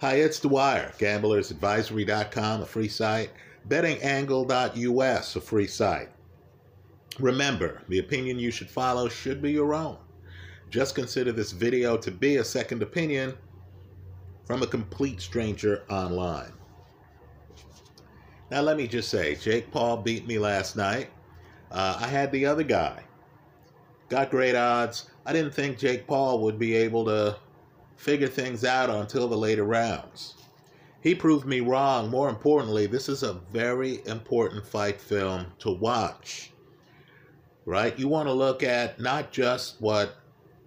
Hi, it's Dwyer, gamblersadvisory.com, a free site, bettingangle.us, a free site. Remember, the opinion you should follow should be your own. Just consider this video to be a second opinion from a complete stranger online. Now, let me just say, Jake Paul beat me last night. Uh, I had the other guy. Got great odds. I didn't think Jake Paul would be able to figure things out until the later rounds. He proved me wrong. More importantly, this is a very important fight film to watch. Right? You want to look at not just what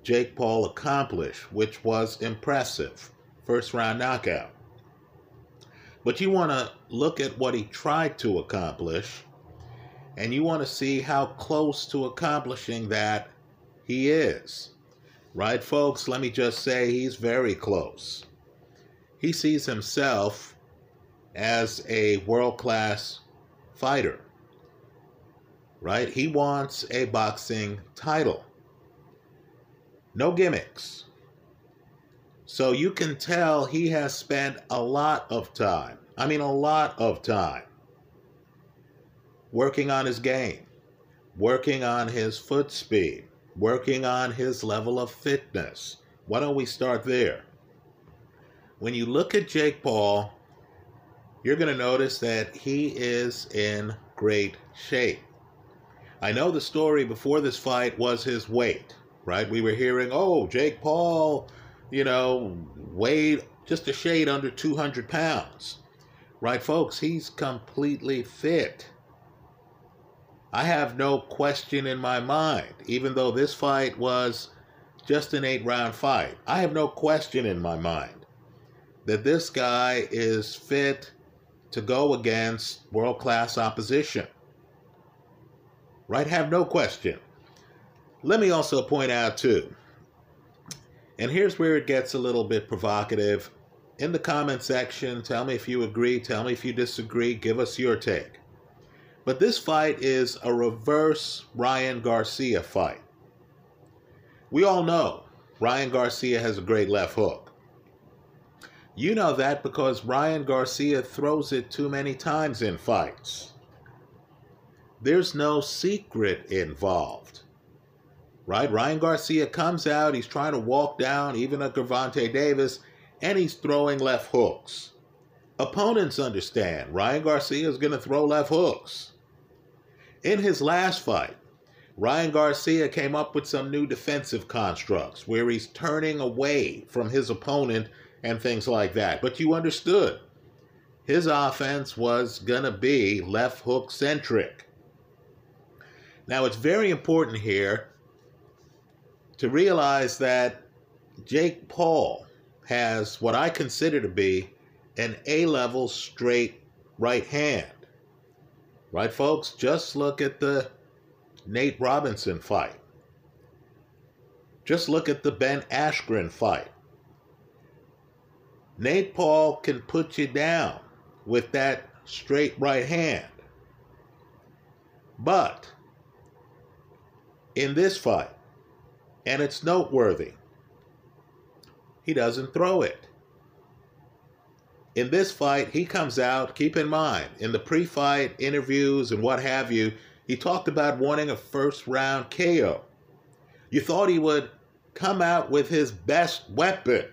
Jake Paul accomplished, which was impressive first round knockout, but you want to look at what he tried to accomplish, and you want to see how close to accomplishing that he is. Right, folks? Let me just say he's very close. He sees himself as a world class fighter. Right? He wants a boxing title. No gimmicks. So you can tell he has spent a lot of time, I mean, a lot of time, working on his game, working on his foot speed, working on his level of fitness. Why don't we start there? When you look at Jake Paul, you're going to notice that he is in great shape. I know the story before this fight was his weight, right? We were hearing, oh, Jake Paul, you know, weighed just a shade under 200 pounds. Right, folks? He's completely fit. I have no question in my mind, even though this fight was just an eight round fight. I have no question in my mind that this guy is fit to go against world class opposition. Right? Have no question. Let me also point out, too, and here's where it gets a little bit provocative. In the comment section, tell me if you agree, tell me if you disagree, give us your take. But this fight is a reverse Ryan Garcia fight. We all know Ryan Garcia has a great left hook. You know that because Ryan Garcia throws it too many times in fights. There's no secret involved. Right? Ryan Garcia comes out, he's trying to walk down even a Gervonta Davis, and he's throwing left hooks. Opponents understand Ryan Garcia is going to throw left hooks. In his last fight, Ryan Garcia came up with some new defensive constructs where he's turning away from his opponent and things like that. But you understood his offense was going to be left hook centric. Now, it's very important here to realize that Jake Paul has what I consider to be an A level straight right hand. Right, folks? Just look at the Nate Robinson fight. Just look at the Ben Askren fight. Nate Paul can put you down with that straight right hand. But in this fight, and it's noteworthy, he doesn't throw it in this fight, he comes out, keep in mind, in the pre fight interviews and what have you, he talked about wanting a first round KO. You thought he would come out with his best weapon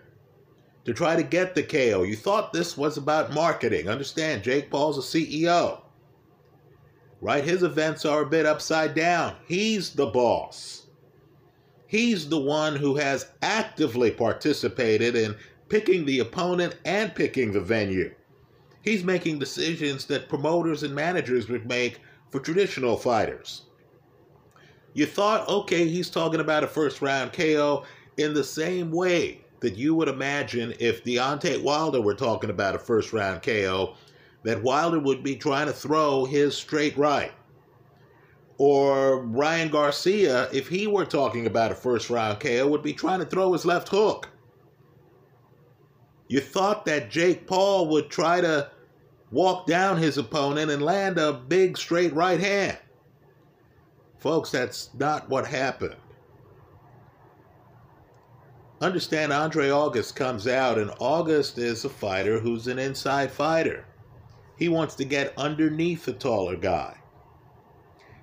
to try to get the KO. You thought this was about marketing. Understand, Jake Paul's a CEO. Right? His events are a bit upside down. He's the boss. He's the one who has actively participated in picking the opponent and picking the venue. He's making decisions that promoters and managers would make for traditional fighters. You thought, okay, he's talking about a first round KO in the same way that you would imagine if Deontay Wilder were talking about a first round KO, that Wilder would be trying to throw his straight right. Or Ryan Garcia, if he were talking about a first round KO, would be trying to throw his left hook. You thought that Jake Paul would try to walk down his opponent and land a big straight right hand. Folks, that's not what happened. understand Andre August comes out, and August is a fighter who's an inside fighter. He wants to get underneath the taller guy.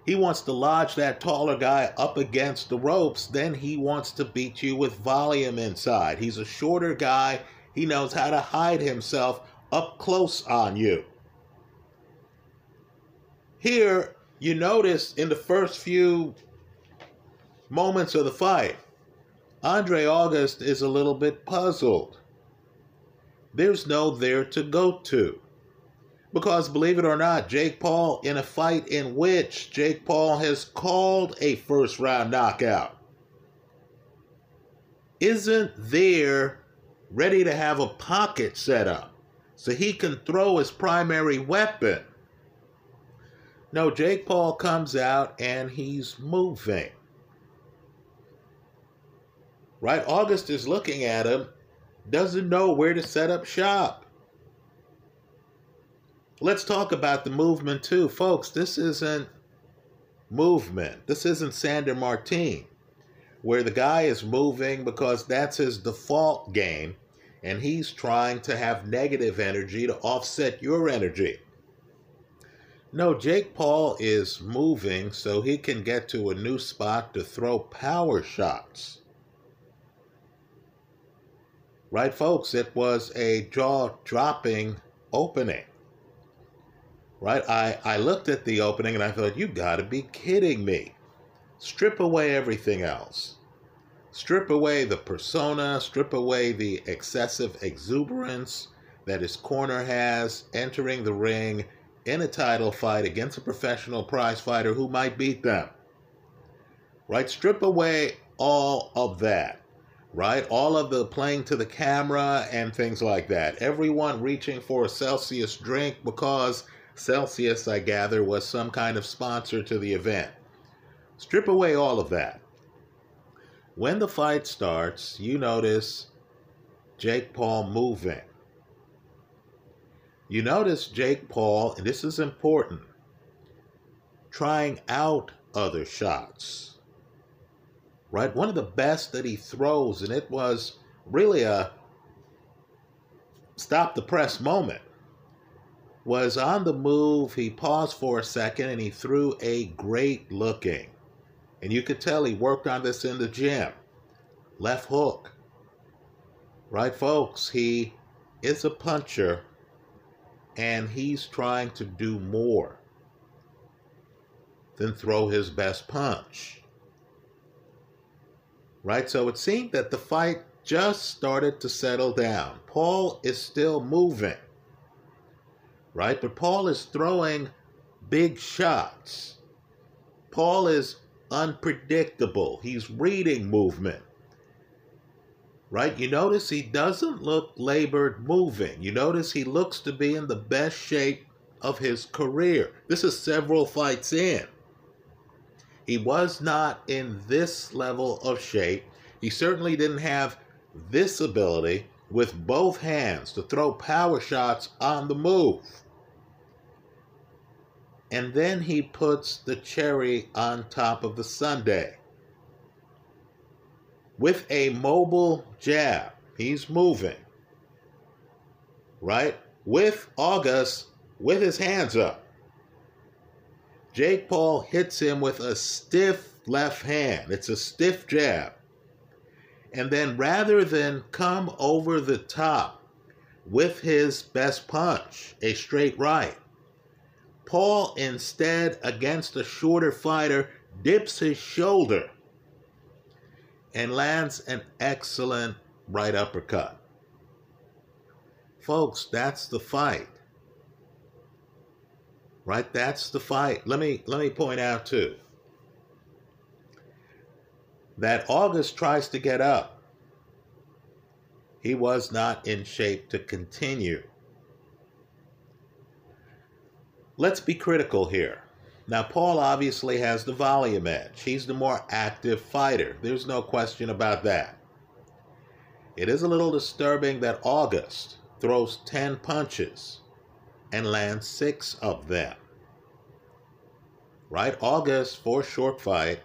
He wants to lodge that taller guy up against the ropes. Then he wants to beat you with volume inside. He's a shorter guy. He knows how to hide himself up close on you. Here, you notice in the first few moments of the fight, Andre August is a little bit puzzled. There's no there to go to. Because believe it or not, Jake Paul, in a fight in which Jake Paul has called a first round knockout, isn't there ready to have a pocket set up so he can throw his primary weapon. No, Jake Paul comes out and he's moving. Right? August is looking at him, doesn't know where to set up shop. Let's talk about the movement too. Folks, this isn't movement. This isn't Sandor Martin, where the guy is moving because that's his default game and he's trying to have negative energy to offset your energy. No, Jake Paul is moving so he can get to a new spot to throw power shots. Right, folks? It was a jaw dropping opening. Right? I, I looked at the opening and I thought, you gotta be kidding me. Strip away everything else. Strip away the persona, strip away the excessive exuberance that his corner has entering the ring in a title fight against a professional prize fighter who might beat them. Right? Strip away all of that right? All of the playing to the camera and things like that. Everyone reaching for a Celsius drink because Celsius, I gather, was some kind of sponsor to the event. Strip away all of that. When the fight starts, you notice Jake Paul moving. You notice Jake Paul, and this is important, trying out other shots right? One of the best that he throws, and it was really a stop the press moment, was on the move. He paused for a second and he threw a great looking. And you could tell he worked on this in the gym. Left hook. Right, folks? He is a puncher and he's trying to do more than throw his best punch right? So it seemed that the fight just started to settle down. Paul is still moving, right? But Paul is throwing big shots. Paul is unpredictable. He's reading movement. Right? You notice he doesn't look labored moving. You notice he looks to be in the best shape of his career. This is several fights in. He was not in this level of shape. He certainly didn't have this ability with both hands to throw power shots on the move. And then he puts the cherry on top of the sundae. With a mobile jab, he's moving. Right? With August with his hands up. Jake Paul hits him with a stiff left hand. It's a stiff jab. And then rather than come over the top with his best punch, a straight right, Paul instead, against a shorter fighter, dips his shoulder and lands an excellent right uppercut. Folks, that's the fight right? That's the fight. Let me let me point out too that August tries to get up. He was not in shape to continue. Let's be critical here. Now, Paul obviously has the volume edge. He's the more active fighter. There's no question about that. It is a little disturbing that August throws 10 punches and lands six of them. Right? August for short fight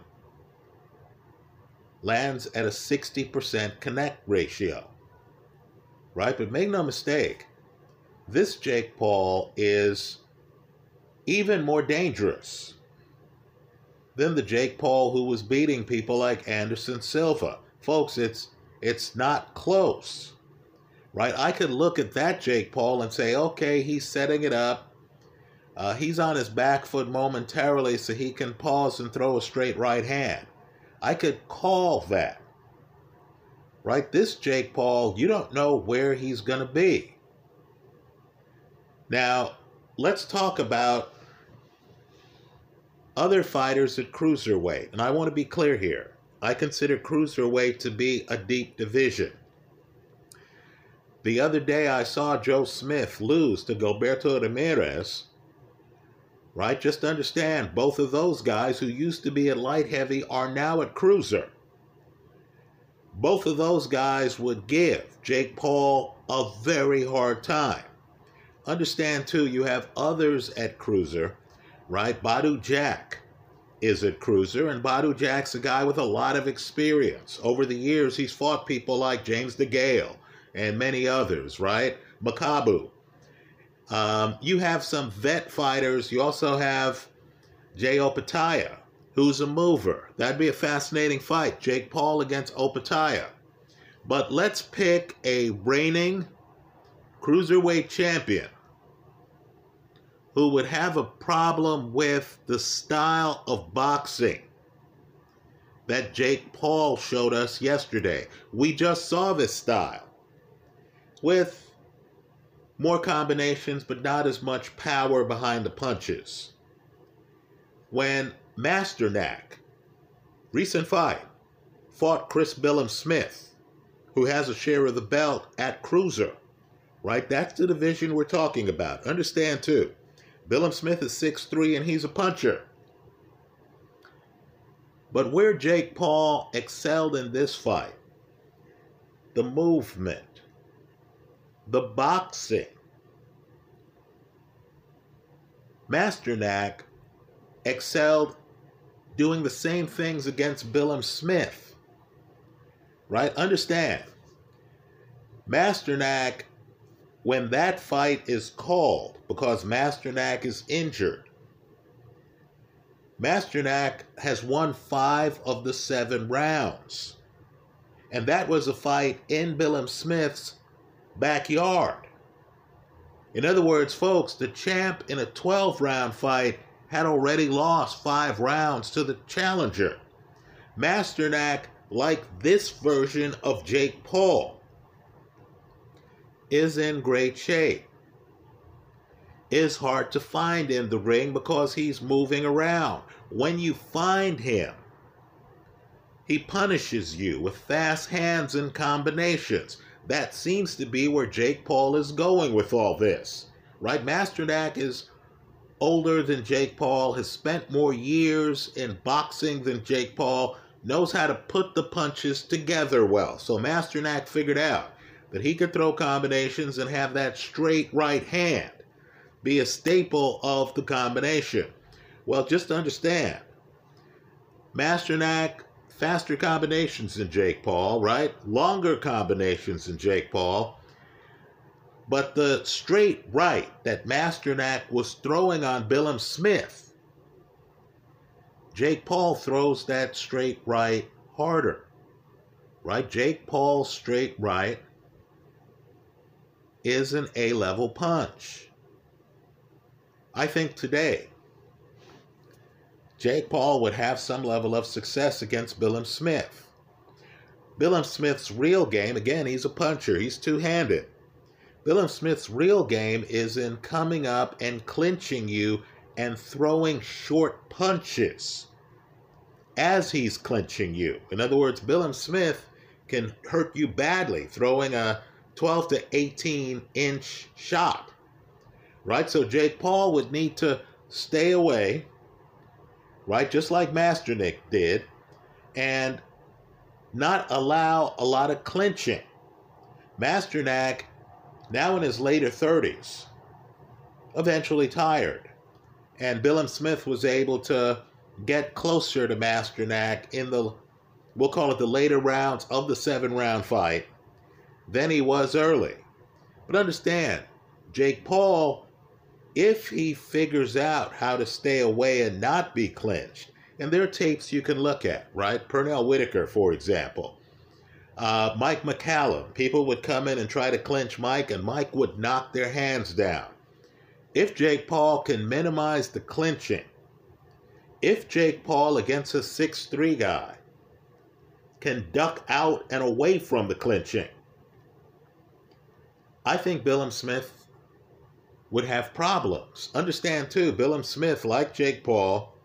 lands at a 60% connect ratio. Right? But make no mistake, this Jake Paul is even more dangerous than the Jake Paul who was beating people like Anderson Silva. Folks, it's it's not close. Right? I could look at that Jake Paul and say, okay, he's setting it up. Uh, he's on his back foot momentarily so he can pause and throw a straight right hand. I could call that. Right? This Jake Paul, you don't know where he's going to be. Now, let's talk about other fighters at cruiserweight. And I want to be clear here. I consider cruiserweight to be a deep division. The other day I saw Joe Smith lose to Gilberto Ramirez. Right? Just understand, both of those guys who used to be at light heavy are now at cruiser. Both of those guys would give Jake Paul a very hard time. Understand, too, you have others at cruiser, right? Badu Jack is at cruiser, and Badu Jack's a guy with a lot of experience. Over the years, he's fought people like James DeGale and many others, right? Makabu. Um, you have some vet fighters. You also have Jay Opetaia, who's a mover. That'd be a fascinating fight. Jake Paul against Opetaia. But let's pick a reigning cruiserweight champion who would have a problem with the style of boxing that Jake Paul showed us yesterday. We just saw this style with more combinations, but not as much power behind the punches. When Masternak, recent fight, fought Chris Billam-Smith, who has a share of the belt at cruiser, right? That's the division we're talking about. Understand, too, Billam-Smith is 6'3 and he's a puncher. But where Jake Paul excelled in this fight, the movement, the boxing. Masternak excelled doing the same things against Billam-Smith. Right? Understand. Masternak, when that fight is called, because Masternak is injured, Masternak has won five of the seven rounds. And that was a fight in Billam-Smith's backyard. In other words, folks, the champ in a 12 round fight had already lost five rounds to the challenger. Masternak, like this version of Jake Paul, is in great shape. Is hard to find in the ring because he's moving around. When you find him, he punishes you with fast hands and combinations. That seems to be where Jake Paul is going with all this, right? Masternak is older than Jake Paul, has spent more years in boxing than Jake Paul, knows how to put the punches together well. So Masternak figured out that he could throw combinations and have that straight right hand be a staple of the combination. Well, just understand, Masternak faster combinations than Jake Paul, right? Longer combinations than Jake Paul. But the straight right that Masternak was throwing on Billam-Smith, Jake Paul throws that straight right harder. Right? Jake Paul's straight right is an A level punch. I think today Jake Paul would have some level of success against Billam-Smith. Billam-Smith's real game, again, he's a puncher, he's two handed. Billam-Smith's real game is in coming up and clinching you and throwing short punches as he's clinching you. In other words, Billam-Smith can hurt you badly throwing a 12 to 18 inch shot. Right? So Jake Paul would need to stay away right? Just like Masternak did, and not allow a lot of clinching. Masternak, now in his later 30s, eventually tired. And Billam-Smith was able to get closer to Masternak in the we'll call it the later rounds of the seven round fight, than he was early. But understand, Jake Paul, if he figures out how to stay away and not be clinched, and there are tapes you can look at, right? Pernell Whitaker, for example. Uh, Mike McCallum, people would come in and try to clinch Mike, and Mike would knock their hands down. If Jake Paul can minimize the clinching, if Jake Paul against a six-three guy can duck out and away from the clinching, I think Billam-Smith would have problems. Understand too, Billam-Smith, like Jake Paul,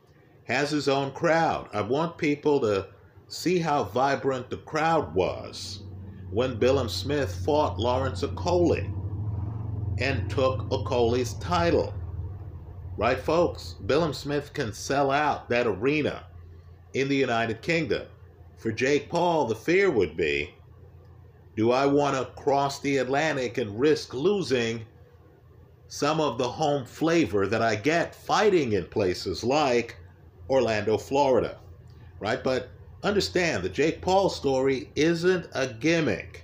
has his own crowd. I want people to see how vibrant the crowd was when Billam-Smith fought Lawrence Okolie and took Okolie's title. Right, folks? Billam-Smith can sell out that arena in the United Kingdom. For Jake Paul, the fear would be do I want to cross the Atlantic and risk losing some of the home flavor that I get fighting in places like Orlando, Florida? Right? But understand the Jake Paul story isn't a gimmick.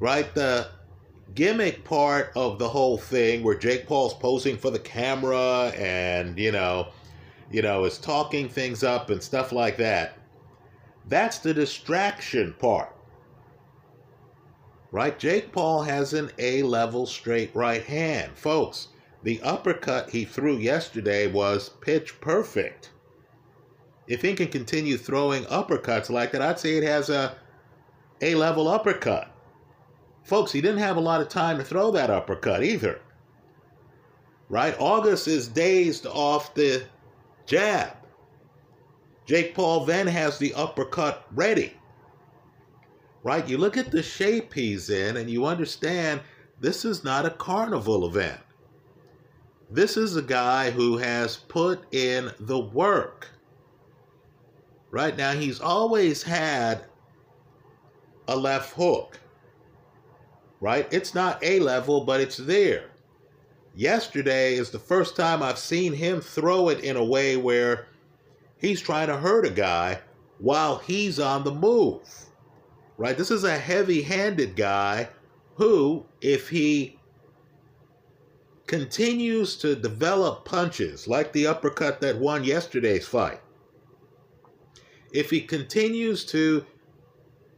Right? The gimmick part of the whole thing where Jake Paul's posing for the camera and, you know, you know, is talking things up and stuff like that that's the distraction part. Right? Jake Paul has an A level straight right hand. Folks, the uppercut he threw yesterday was pitch perfect. If he can continue throwing uppercuts like that, I'd say it has a A level uppercut. Folks, he didn't have a lot of time to throw that uppercut either. Right? August is dazed off the jab. Jake Paul then has the uppercut ready. Right? You look at the shape he's in and you understand this is not a carnival event. This is a guy who has put in the work. Right now, he's always had a left hook. Right? It's not A level, but it's there. Yesterday is the first time I've seen him throw it in a way where He's trying to hurt a guy while he's on the move. Right? This is a heavy handed guy who, if he continues to develop punches like the uppercut that won yesterday's fight, if he continues to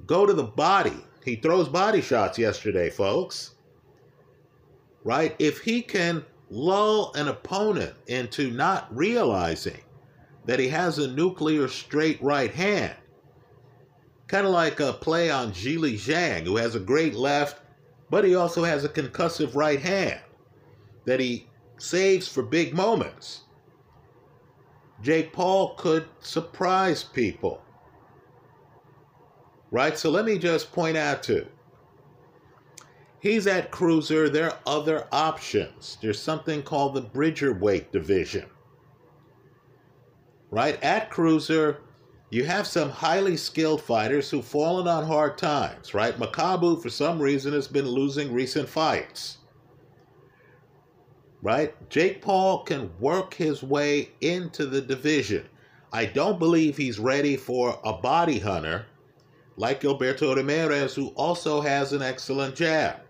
go to the body, he throws body shots yesterday, folks. Right? If he can lull an opponent into not realizing that he has a nuclear straight right hand. Kind of like a play on Zhilei Zhang, who has a great left, but he also has a concussive right hand that he saves for big moments. Jake Paul could surprise people. Right? So let me just point out to he's at cruiser. There are other options. There's something called the bridgerweight division right? At Cruiser, you have some highly skilled fighters who've fallen on hard times, right? Makabu, for some reason, has been losing recent fights, right? Jake Paul can work his way into the division. I don't believe he's ready for a body hunter like Gilberto Ramirez, who also has an excellent jab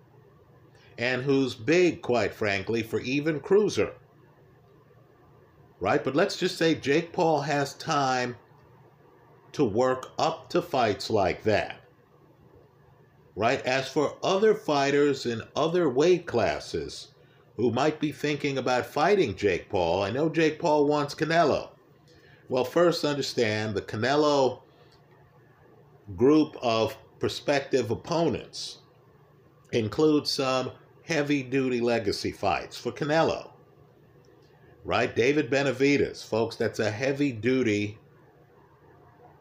and who's big, quite frankly, for even Cruiser right? But let's just say Jake Paul has time to work up to fights like that, right? As for other fighters in other weight classes who might be thinking about fighting Jake Paul, I know Jake Paul wants Canelo. Well, first understand the Canelo group of prospective opponents includes some heavy duty legacy fights for Canelo right? David Benavidez, folks, that's a heavy duty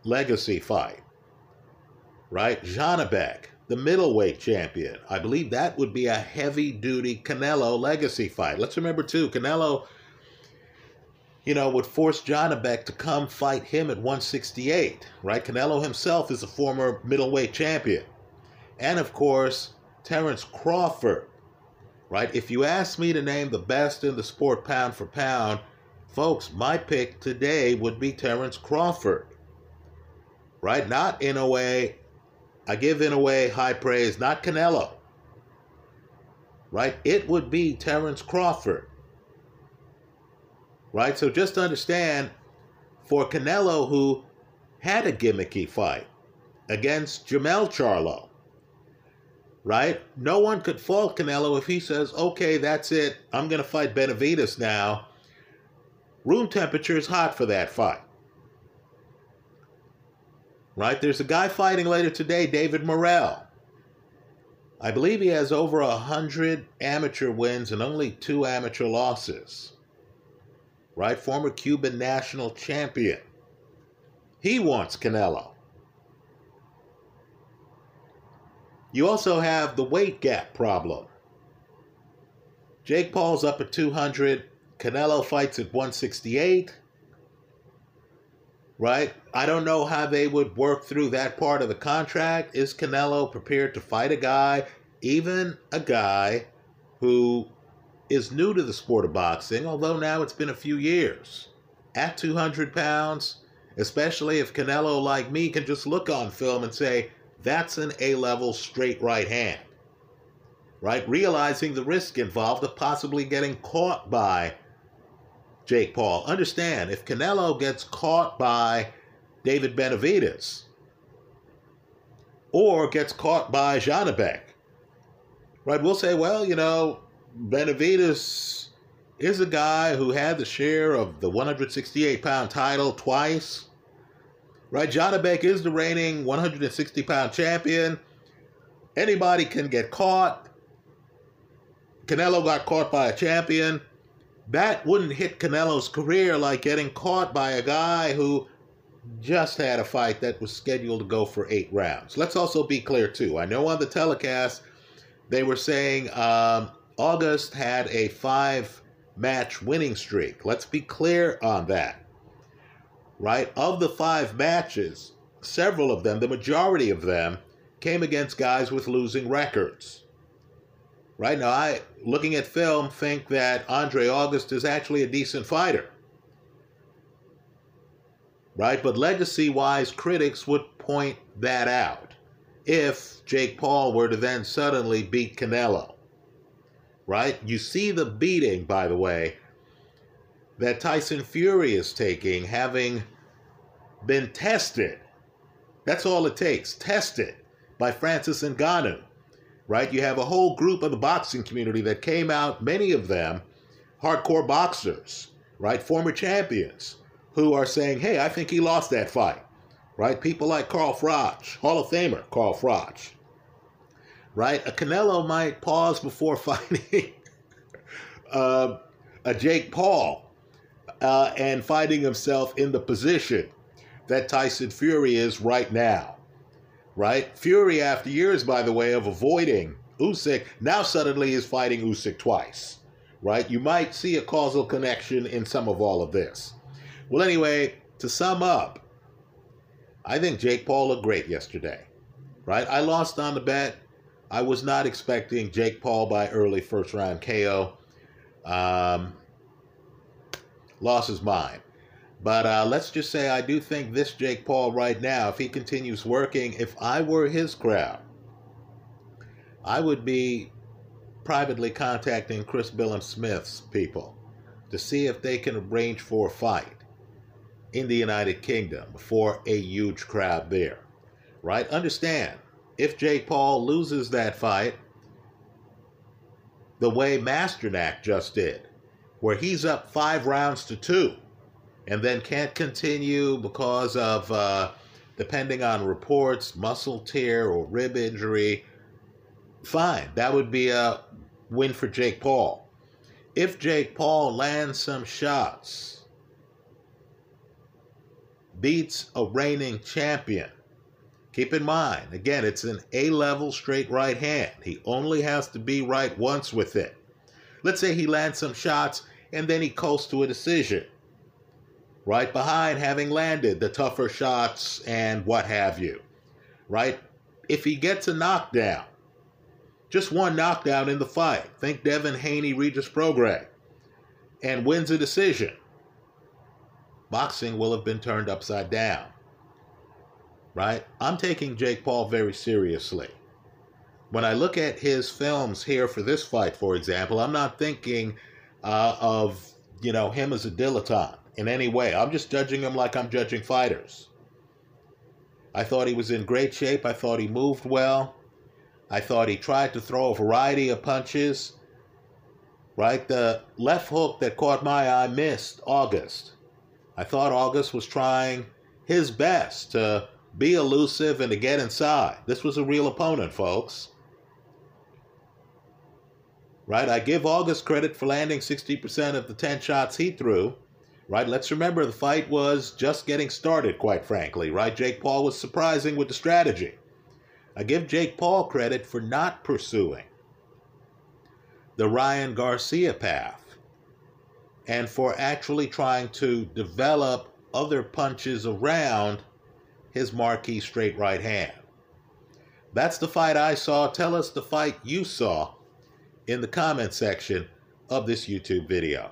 legacy fight, right? Janibek, the middleweight champion. I believe that would be a heavy duty Canelo legacy fight. Let's remember, too, Canelo, you know, would force Janibek to come fight him at 168, right? Canelo himself is a former middleweight champion. And of course, Terence Crawford, right? If you ask me to name the best in the sport pound for pound, folks, my pick today would be Terence Crawford. right? Not in a way, I give in a way high praise, not Canelo, right? It would be Terence Crawford, right? So just understand for Canelo, who had a gimmicky fight against Jermell Charlo, right? No one could fault Canelo if he says, okay, that's it. I'm going to fight Benavidez now. Room temperature is hot for that fight. Right? There's a guy fighting later today, David Morrell. I believe he has over a hundred amateur wins and only two amateur losses. Right? Former Cuban national champion. He wants Canelo. You also have the weight gap problem. Jake Paul's up at 200. Canelo fights at 168. Right? I don't know how they would work through that part of the contract. Is Canelo prepared to fight a guy, even a guy who is new to the sport of boxing, although now it's been a few years, at 200 pounds, especially if Canelo, like me, can just look on film and say, that's an A level straight right hand. Right? Realizing the risk involved of possibly getting caught by Jake Paul. Understand, if Canelo gets caught by David Benavidez or gets caught by Janibek, right, we'll say, well, you know, Benavidez is a guy who had the share of the 168 pound title twice right? Janibek is the reigning 160 pound champion. Anybody can get caught. Canelo got caught by a champion. That wouldn't hit Canelo's career like getting caught by a guy who just had a fight that was scheduled to go for eight rounds. Let's also be clear, too. I know on the telecast they were saying um, August had a five match winning streak. Let's be clear on that right? Of the five matches, several of them, the majority of them, came against guys with losing records. Right now, I, looking at film, think that Andre August is actually a decent fighter. Right? But legacy wise, critics would point that out if Jake Paul were to then suddenly beat Canelo. Right? You see the beating, by the way, that Tyson Fury is taking, having been tested. That's all it takes. Tested by Francis and Ngannou. Right? You have a whole group of the boxing community that came out, many of them hardcore boxers, right? Former champions who are saying, hey, I think he lost that fight. Right? People like Carl Froch, Hall of Famer Carl Froch. Right? A Canelo might pause before fighting uh, a Jake Paul uh, and finding himself in the position that Tyson Fury is right now. Right? Fury, after years, by the way, of avoiding Usyk, now suddenly is fighting Usyk twice. Right? You might see a causal connection in some of all of this. Well, anyway, to sum up, I think Jake Paul looked great yesterday. Right? I lost on the bet. I was not expecting Jake Paul by early first round KO. Um, loss is mine. But uh, let's just say I do think this Jake Paul right now, if he continues working, if I were his crowd, I would be privately contacting Chris Billam-Smith's people to see if they can arrange for a fight in the United Kingdom for a huge crowd there. Right? Understand, if Jake Paul loses that fight, the way Masternak just did, where he's up five rounds to two, and then can't continue because of, uh, depending on reports, muscle tear or rib injury, fine. That would be a win for Jake Paul. If Jake Paul lands some shots, beats a reigning champion, keep in mind, again, it's an A level straight right hand. He only has to be right once with it. Let's say he lands some shots and then he coasts to a decision right behind having landed the tougher shots and what have you, right? If he gets a knockdown, just one knockdown in the fight, think Devin Haney, Regis Prograis, and wins a decision, boxing will have been turned upside down. right? I'm taking Jake Paul very seriously. When I look at his films here for this fight, for example, I'm not thinking uh, of you know him as a dilettante in any way. I'm just judging him like I'm judging fighters. I thought he was in great shape. I thought he moved well. I thought he tried to throw a variety of punches. Right? The left hook that caught my eye missed August. I thought August was trying his best to be elusive and to get inside. This was a real opponent, folks. Right? I give August credit for landing 60% of the 10 shots he threw right? Let's remember the fight was just getting started, quite frankly, right? Jake Paul was surprising with the strategy. I give Jake Paul credit for not pursuing the Ryan Garcia path and for actually trying to develop other punches around his marquee straight right hand. That's the fight I saw. Tell us the fight you saw in the comment section of this YouTube video.